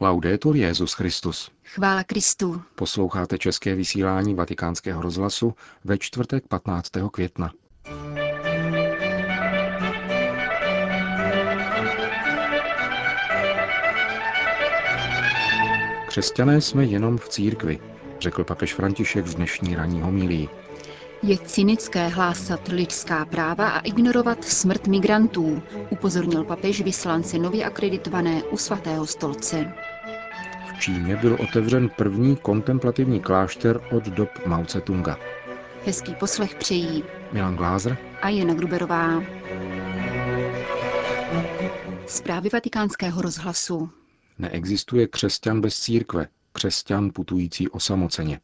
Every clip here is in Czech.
Laudetur Jezus Christus. Chvála Kristu. Posloucháte české vysílání Vatikánského rozhlasu ve čtvrtek 15. května. Křesťané jsme jenom v církvi, řekl papež František v dnešní ranní homilii. Je cynické hlásat lidská práva a ignorovat smrt migrantů, upozornil papež vyslance nově akreditované u svatého stolce. V Číně byl otevřen první kontemplativní klášter od dob Mao Tse-tunga. Hezký poslech přejí Milan Glázer a Jana Gruberová. Zprávy vatikánského rozhlasu. Neexistuje křesťan bez církve, křesťan putující osamoceně.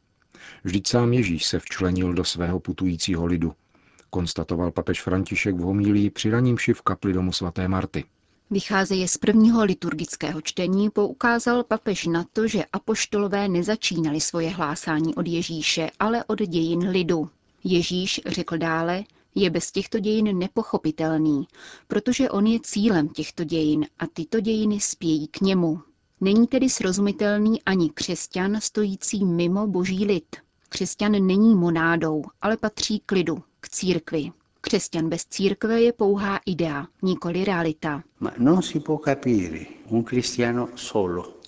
Vždyť sám Ježíš se včlenil do svého putujícího lidu, konstatoval papež František v homílii při raním v kapli domu svaté Marty. Vycházeje z prvního liturgického čtení poukázal papež na to, že apoštolové nezačínali svoje hlásání od Ježíše, ale od dějin lidu. Ježíš řekl dále, je bez těchto dějin nepochopitelný, protože on je cílem těchto dějin a tyto dějiny spějí k němu. Není tedy srozumitelný ani křesťan stojící mimo boží lid. Křesťan není monádou, ale patří k lidu, k církvi. Křesťan bez církve je pouhá idea, nikoli realita.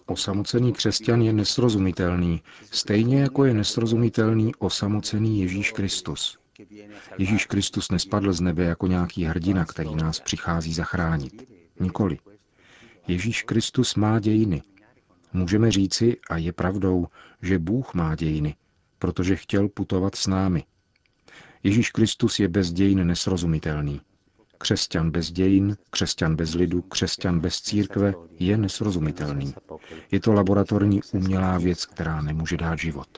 Osamocený křesťan je nesrozumitelný, stejně jako je nesrozumitelný osamocený Ježíš Kristus. Ježíš Kristus nespadl z nebe jako nějaký hrdina, který nás přichází zachránit. Nikoli. Ježíš Kristus má dějiny. Můžeme říci, a je pravdou, že Bůh má dějiny, protože chtěl putovat s námi. Ježíš Kristus je bez dějin nesrozumitelný. Křesťan bez dějin, křesťan bez lidu, křesťan bez církve je nesrozumitelný. Je to laboratorní umělá věc, která nemůže dát život.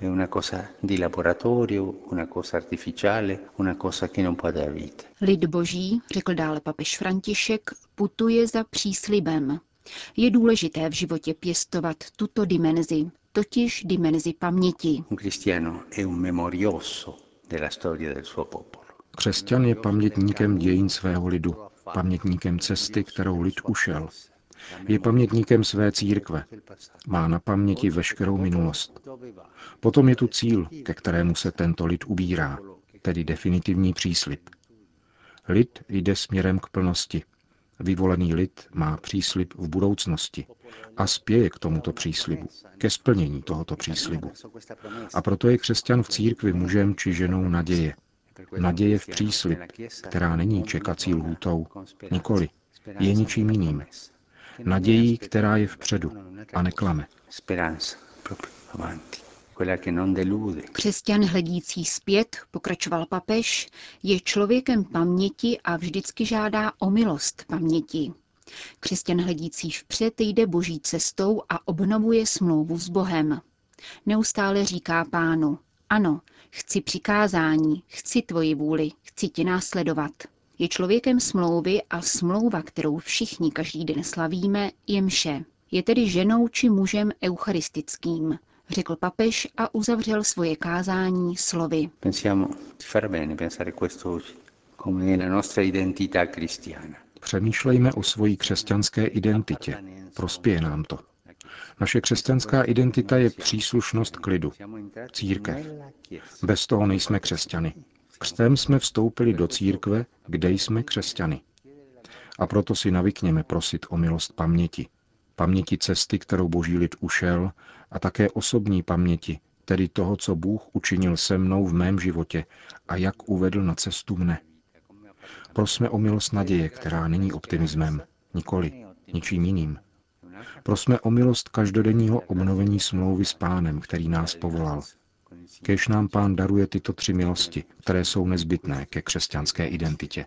Lid boží, řekl dále papež František, putuje za příslibem. Je důležité v životě pěstovat tuto dimenzi, totiž dimenzi paměti. Křesťan je pamětníkem dějin svého lidu, pamětníkem cesty, kterou lid ušel. Je pamětníkem své církve. Má na paměti veškerou minulost. Potom je tu cíl, ke kterému se tento lid ubírá, tedy definitivní příslip. Lid jde směrem k plnosti. Vyvolený lid má příslip v budoucnosti a spěje k tomuto příslibu, ke splnění tohoto příslibu. A proto je křesťan v církvi mužem či ženou naděje, Naděje v příslip, která není čekací lhůtou, nikoli, je ničím jiným. Nadějí, která je vpředu a neklame. Křesťan hledící zpět, pokračoval papež, je člověkem paměti a vždycky žádá o milost paměti. Křesťan hledící vpřed jde boží cestou a obnovuje smlouvu s Bohem. Neustále říká pánu, ano, chci přikázání, chci tvoji vůli, chci tě následovat. Je člověkem smlouvy a smlouva, kterou všichni každý den slavíme, je mše. Je tedy ženou či mužem eucharistickým, řekl papež a uzavřel svoje kázání slovy. Přemýšlejme o svojí křesťanské identitě. Prospěje nám to. Naše křesťanská identita je příslušnost k lidu, církev. Bez toho nejsme křesťany. Křtem jsme vstoupili do církve, kde jsme křesťany. A proto si navykněme prosit o milost paměti. Paměti cesty, kterou boží lid ušel, a také osobní paměti, tedy toho, co Bůh učinil se mnou v mém životě a jak uvedl na cestu mne. Prosme o milost naděje, která není optimismem, nikoli, ničím jiným. Prosme o milost každodenního obnovení smlouvy s pánem, který nás povolal. Kež nám pán daruje tyto tři milosti, které jsou nezbytné ke křesťanské identitě.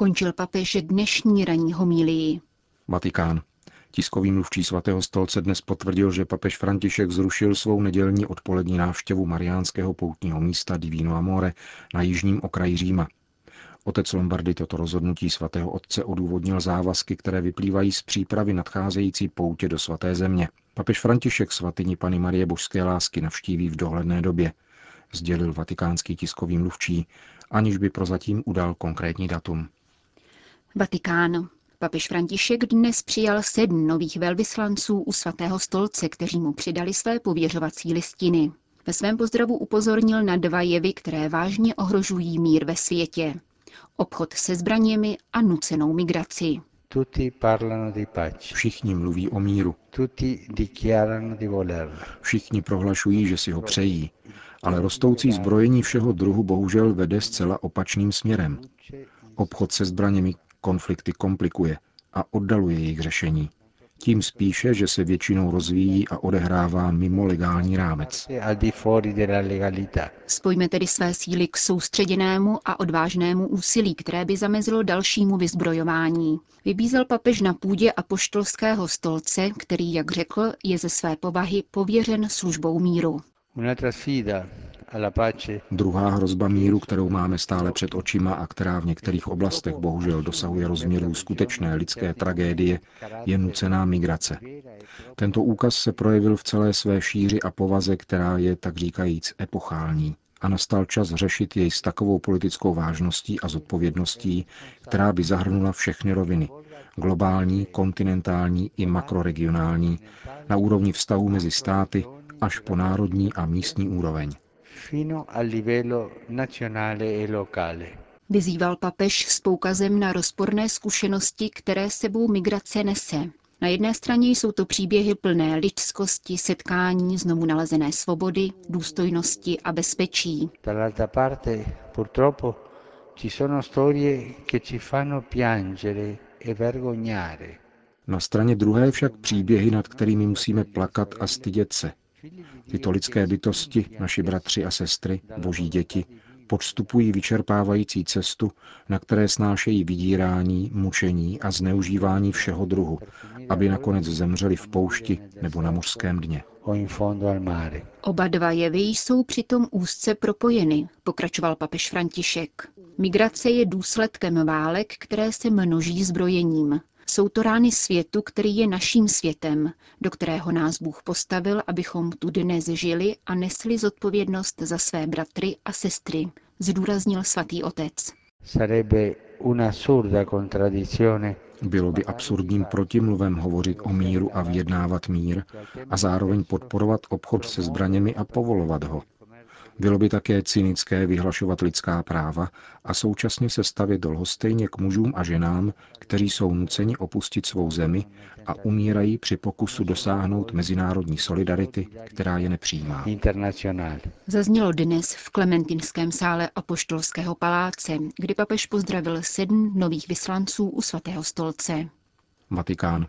Končil papež dnešní ranní homílii. Vatikán. Tiskový mluvčí svatého stolce dnes potvrdil, že papež František zrušil svou nedělní odpolední návštěvu mariánského poutního místa Divino Amore na jižním okraji Říma. Otec Lombardy toto rozhodnutí svatého otce odůvodnil závazky, které vyplývají z přípravy nadcházející poutě do svaté země. Papež František svatyni Pany Marie Božské lásky navštíví v dohledné době, sdělil vatikánský tiskový mluvčí, aniž by prozatím udal konkrétní datum. Vatikán. Papež František dnes přijal sedm nových velvyslanců u svatého stolce, kteří mu přidali své pověřovací listiny. Ve svém pozdravu upozornil na dva jevy, které vážně ohrožují mír ve světě. Obchod se zbraněmi a nucenou migraci. Všichni mluví o míru. Všichni prohlašují, že si ho přejí. Ale rostoucí zbrojení všeho druhu bohužel vede zcela opačným směrem. Obchod se zbraněmi konflikty komplikuje a oddaluje jejich řešení. Tím spíše, že se většinou rozvíjí a odehrává mimo legální rámec. Spojme tedy své síly k soustředěnému a odvážnému úsilí, které by zamezilo dalšímu vyzbrojování. Vybízel papež na půdě apoštolského stolce, který, jak řekl, je ze své povahy pověřen službou míru. Druhá hrozba míru, kterou máme stále před očima a která v některých oblastech bohužel dosahuje rozměrů skutečné lidské tragédie, je nucená migrace. Tento úkaz se projevil v celé své šíři a povaze, která je, tak říkajíc, epochální. A nastal čas řešit jej s takovou politickou vážností a zodpovědností, která by zahrnula všechny roviny, globální, kontinentální i makroregionální, na úrovni vztahu mezi státy až po národní a místní úroveň fino a livello nazionale e locale. Vyzýval papež s poukazem na rozporné zkušenosti, které sebou migrace nese. Na jedné straně jsou to příběhy plné lidskosti, setkání, znovu nalezené svobody, důstojnosti a bezpečí. E na straně druhé však příběhy, nad kterými musíme plakat a stydět se, Tyto lidské bytosti, naši bratři a sestry, boží děti, podstupují vyčerpávající cestu, na které snášejí vydírání, mučení a zneužívání všeho druhu, aby nakonec zemřeli v poušti nebo na mořském dně. Oba dva jevy jsou přitom úzce propojeny, pokračoval papež František. Migrace je důsledkem válek, které se množí zbrojením. Jsou to rány světu, který je naším světem, do kterého nás Bůh postavil, abychom tu dnes žili a nesli zodpovědnost za své bratry a sestry, zdůraznil svatý otec. Bylo by absurdním protimluvem hovořit o míru a vyjednávat mír a zároveň podporovat obchod se zbraněmi a povolovat ho. Bylo by také cynické vyhlašovat lidská práva a současně se stavět lhostejně k mužům a ženám, kteří jsou nuceni opustit svou zemi a umírají při pokusu dosáhnout mezinárodní solidarity, která je nepřijímá. Zaznělo dnes v Klementinském sále Apoštolského paláce, kdy papež pozdravil sedm nových vyslanců u svatého stolce. Vatikán.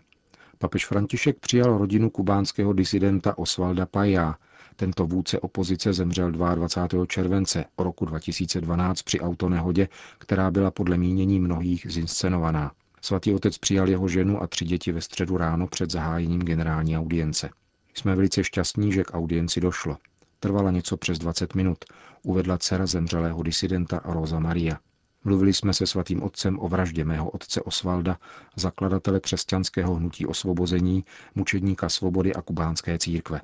Papež František přijal rodinu kubánského disidenta Osvalda Pajá, tento vůdce opozice zemřel 22. července roku 2012 při autonehodě, která byla podle mínění mnohých zinscenovaná. Svatý otec přijal jeho ženu a tři děti ve středu ráno před zahájením generální audience. Jsme velice šťastní, že k audienci došlo. Trvala něco přes 20 minut, uvedla dcera zemřelého disidenta Rosa Maria. Mluvili jsme se svatým otcem o vraždě mého otce Osvalda, zakladatele křesťanského hnutí osvobození, mučedníka svobody a kubánské církve.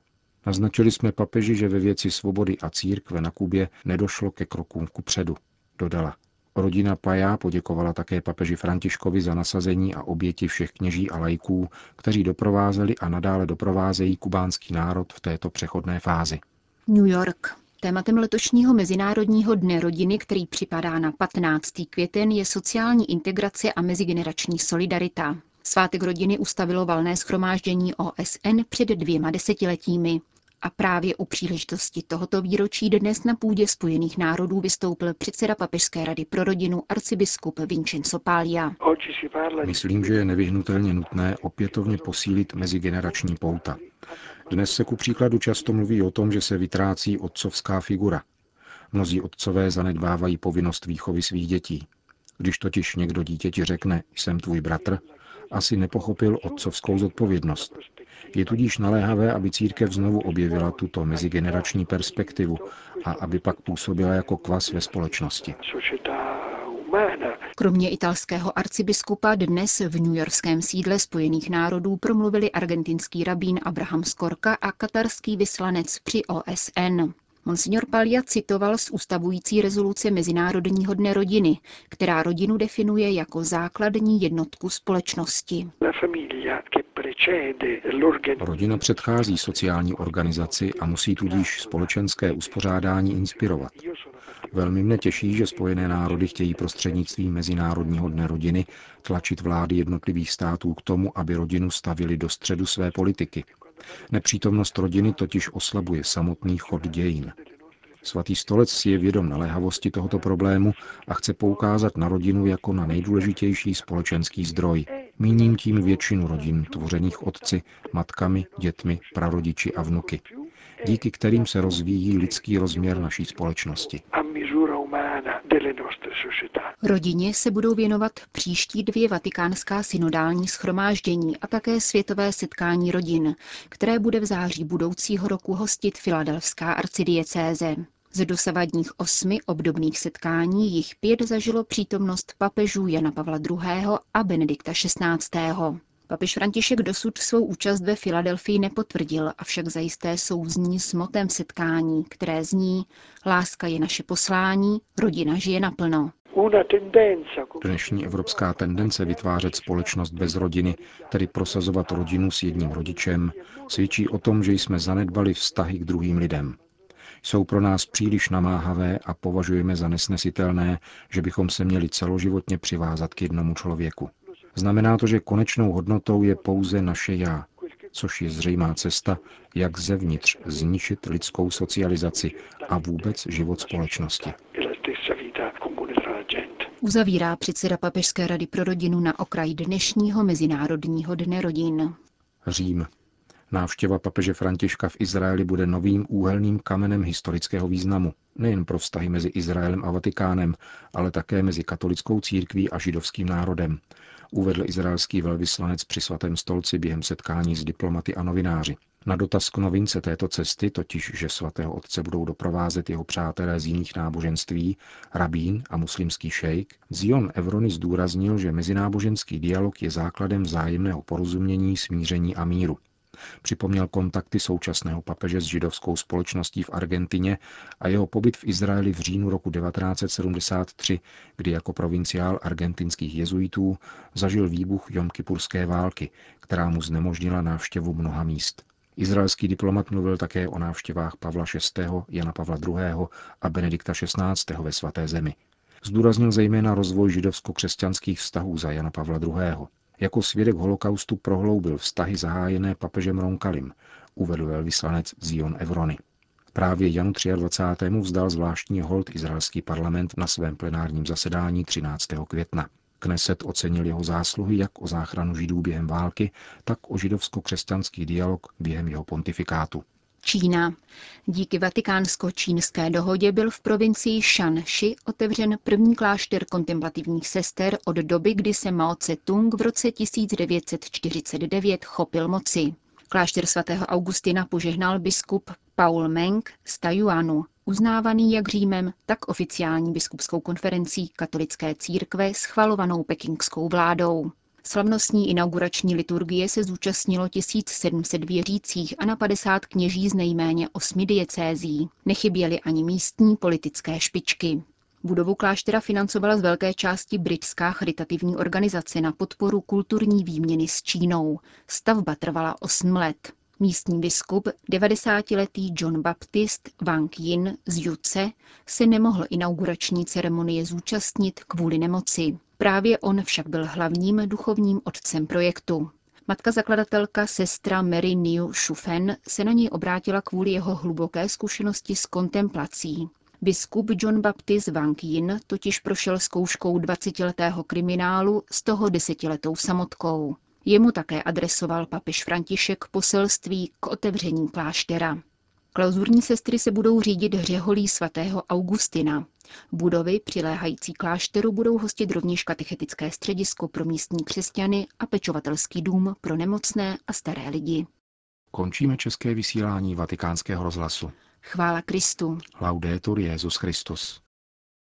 Naznačili jsme papeži, že ve věci svobody a církve na Kubě nedošlo ke krokům ku předu, dodala. Rodina Pajá poděkovala také papeži Františkovi za nasazení a oběti všech kněží a lajků, kteří doprovázeli a nadále doprovázejí kubánský národ v této přechodné fázi. New York. Tématem letošního Mezinárodního dne rodiny, který připadá na 15. květen, je sociální integrace a mezigenerační solidarita. Svátek rodiny ustavilo valné schromáždění OSN před dvěma desetiletími. A právě u příležitosti tohoto výročí dnes na půdě Spojených národů vystoupil předseda Papežské rady pro rodinu arcibiskup Vincenzo Paglia. Myslím, že je nevyhnutelně nutné opětovně posílit mezigenerační pouta. Dnes se ku příkladu často mluví o tom, že se vytrácí otcovská figura. Mnozí otcové zanedbávají povinnost výchovy svých dětí. Když totiž někdo dítěti řekne, jsem tvůj bratr, asi nepochopil otcovskou zodpovědnost. Je tudíž naléhavé, aby církev znovu objevila tuto mezigenerační perspektivu a aby pak působila jako kvas ve společnosti. Kromě italského arcibiskupa dnes v newyorském sídle Spojených národů promluvili argentinský rabín Abraham Skorka a katarský vyslanec při OSN. Monsignor Palia citoval z ustavující rezoluce Mezinárodního dne rodiny, která rodinu definuje jako základní jednotku společnosti. Rodina předchází sociální organizaci a musí tudíž společenské uspořádání inspirovat. Velmi mne těší, že Spojené národy chtějí prostřednictvím Mezinárodního dne rodiny tlačit vlády jednotlivých států k tomu, aby rodinu stavili do středu své politiky. Nepřítomnost rodiny totiž oslabuje samotný chod dějin. Svatý stolec si je vědom naléhavosti tohoto problému a chce poukázat na rodinu jako na nejdůležitější společenský zdroj. Míním tím většinu rodin, tvořených otci, matkami, dětmi, prarodiči a vnuky, díky kterým se rozvíjí lidský rozměr naší společnosti. Rodině se budou věnovat příští dvě vatikánská synodální schromáždění a také světové setkání rodin, které bude v září budoucího roku hostit Filadelfská arcidiecéze. Z dosavadních osmi obdobných setkání jich pět zažilo přítomnost papežů Jana Pavla II. a Benedikta XVI. Papež František dosud svou účast ve Filadelfii nepotvrdil, avšak zajisté souzní s motem setkání, které zní Láska je naše poslání, rodina žije naplno. Dnešní evropská tendence vytvářet společnost bez rodiny, tedy prosazovat rodinu s jedním rodičem, svědčí o tom, že jsme zanedbali vztahy k druhým lidem. Jsou pro nás příliš namáhavé a považujeme za nesnesitelné, že bychom se měli celoživotně přivázat k jednomu člověku. Znamená to, že konečnou hodnotou je pouze naše já, což je zřejmá cesta, jak zevnitř zničit lidskou socializaci a vůbec život společnosti. Uzavírá předseda Papežské rady pro rodinu na okraj dnešního Mezinárodního dne rodin. Řím. Návštěva papeže Františka v Izraeli bude novým úhelným kamenem historického významu, nejen pro vztahy mezi Izraelem a Vatikánem, ale také mezi katolickou církví a židovským národem, uvedl izraelský velvyslanec při svatém stolci během setkání s diplomaty a novináři. Na dotaz k novince této cesty, totiž, že svatého otce budou doprovázet jeho přátelé z jiných náboženství, rabín a muslimský šejk, Zion Evrony zdůraznil, že mezináboženský dialog je základem vzájemného porozumění, smíření a míru. Připomněl kontakty současného papeže s židovskou společností v Argentině a jeho pobyt v Izraeli v říjnu roku 1973, kdy jako provinciál argentinských jezuitů zažil výbuch Jomkypurské války, která mu znemožnila návštěvu mnoha míst. Izraelský diplomat mluvil také o návštěvách Pavla VI., Jana Pavla II. a Benedikta XVI. ve svaté zemi. Zdůraznil zejména rozvoj židovsko-křesťanských vztahů za Jana Pavla II. Jako svědek holokaustu prohloubil vztahy zahájené papežem Ronkalim, uvedl velvyslanec Zion Evrony. Právě Janu 23. vzdal zvláštní hold izraelský parlament na svém plenárním zasedání 13. května. Kneset ocenil jeho zásluhy jak o záchranu židů během války, tak o židovsko-křesťanský dialog během jeho pontifikátu. Čína. Díky vatikánsko-čínské dohodě byl v provincii Shanxi otevřen první klášter kontemplativních sester od doby, kdy se Mao Tse-tung v roce 1949 chopil moci. Klášter svatého Augustina požehnal biskup Paul Meng z Tajuanu, uznávaný jak Římem, tak oficiální biskupskou konferencí katolické církve schvalovanou pekingskou vládou. Slavnostní inaugurační liturgie se zúčastnilo 1700 věřících a na 50 kněží z nejméně osmi diecézí. Nechyběly ani místní politické špičky. Budovu kláštera financovala z velké části britská charitativní organizace na podporu kulturní výměny s Čínou. Stavba trvala 8 let. Místní biskup, 90-letý John Baptist Wang Yin z Juce, se nemohl inaugurační ceremonie zúčastnit kvůli nemoci. Právě on však byl hlavním duchovním otcem projektu. Matka zakladatelka sestra Mary New Shufen se na něj obrátila kvůli jeho hluboké zkušenosti s kontemplací. Biskup John Baptist Wang Yin totiž prošel zkouškou 20-letého kriminálu s toho desetiletou samotkou. Jemu také adresoval papež František poselství k otevření kláštera. Klauzurní sestry se budou řídit hřeholí svatého Augustina. Budovy přiléhající klášteru budou hostit rovněž katechetické středisko pro místní křesťany a pečovatelský dům pro nemocné a staré lidi. Končíme české vysílání vatikánského rozhlasu. Chvála Kristu. Laudetur Jezus Christus.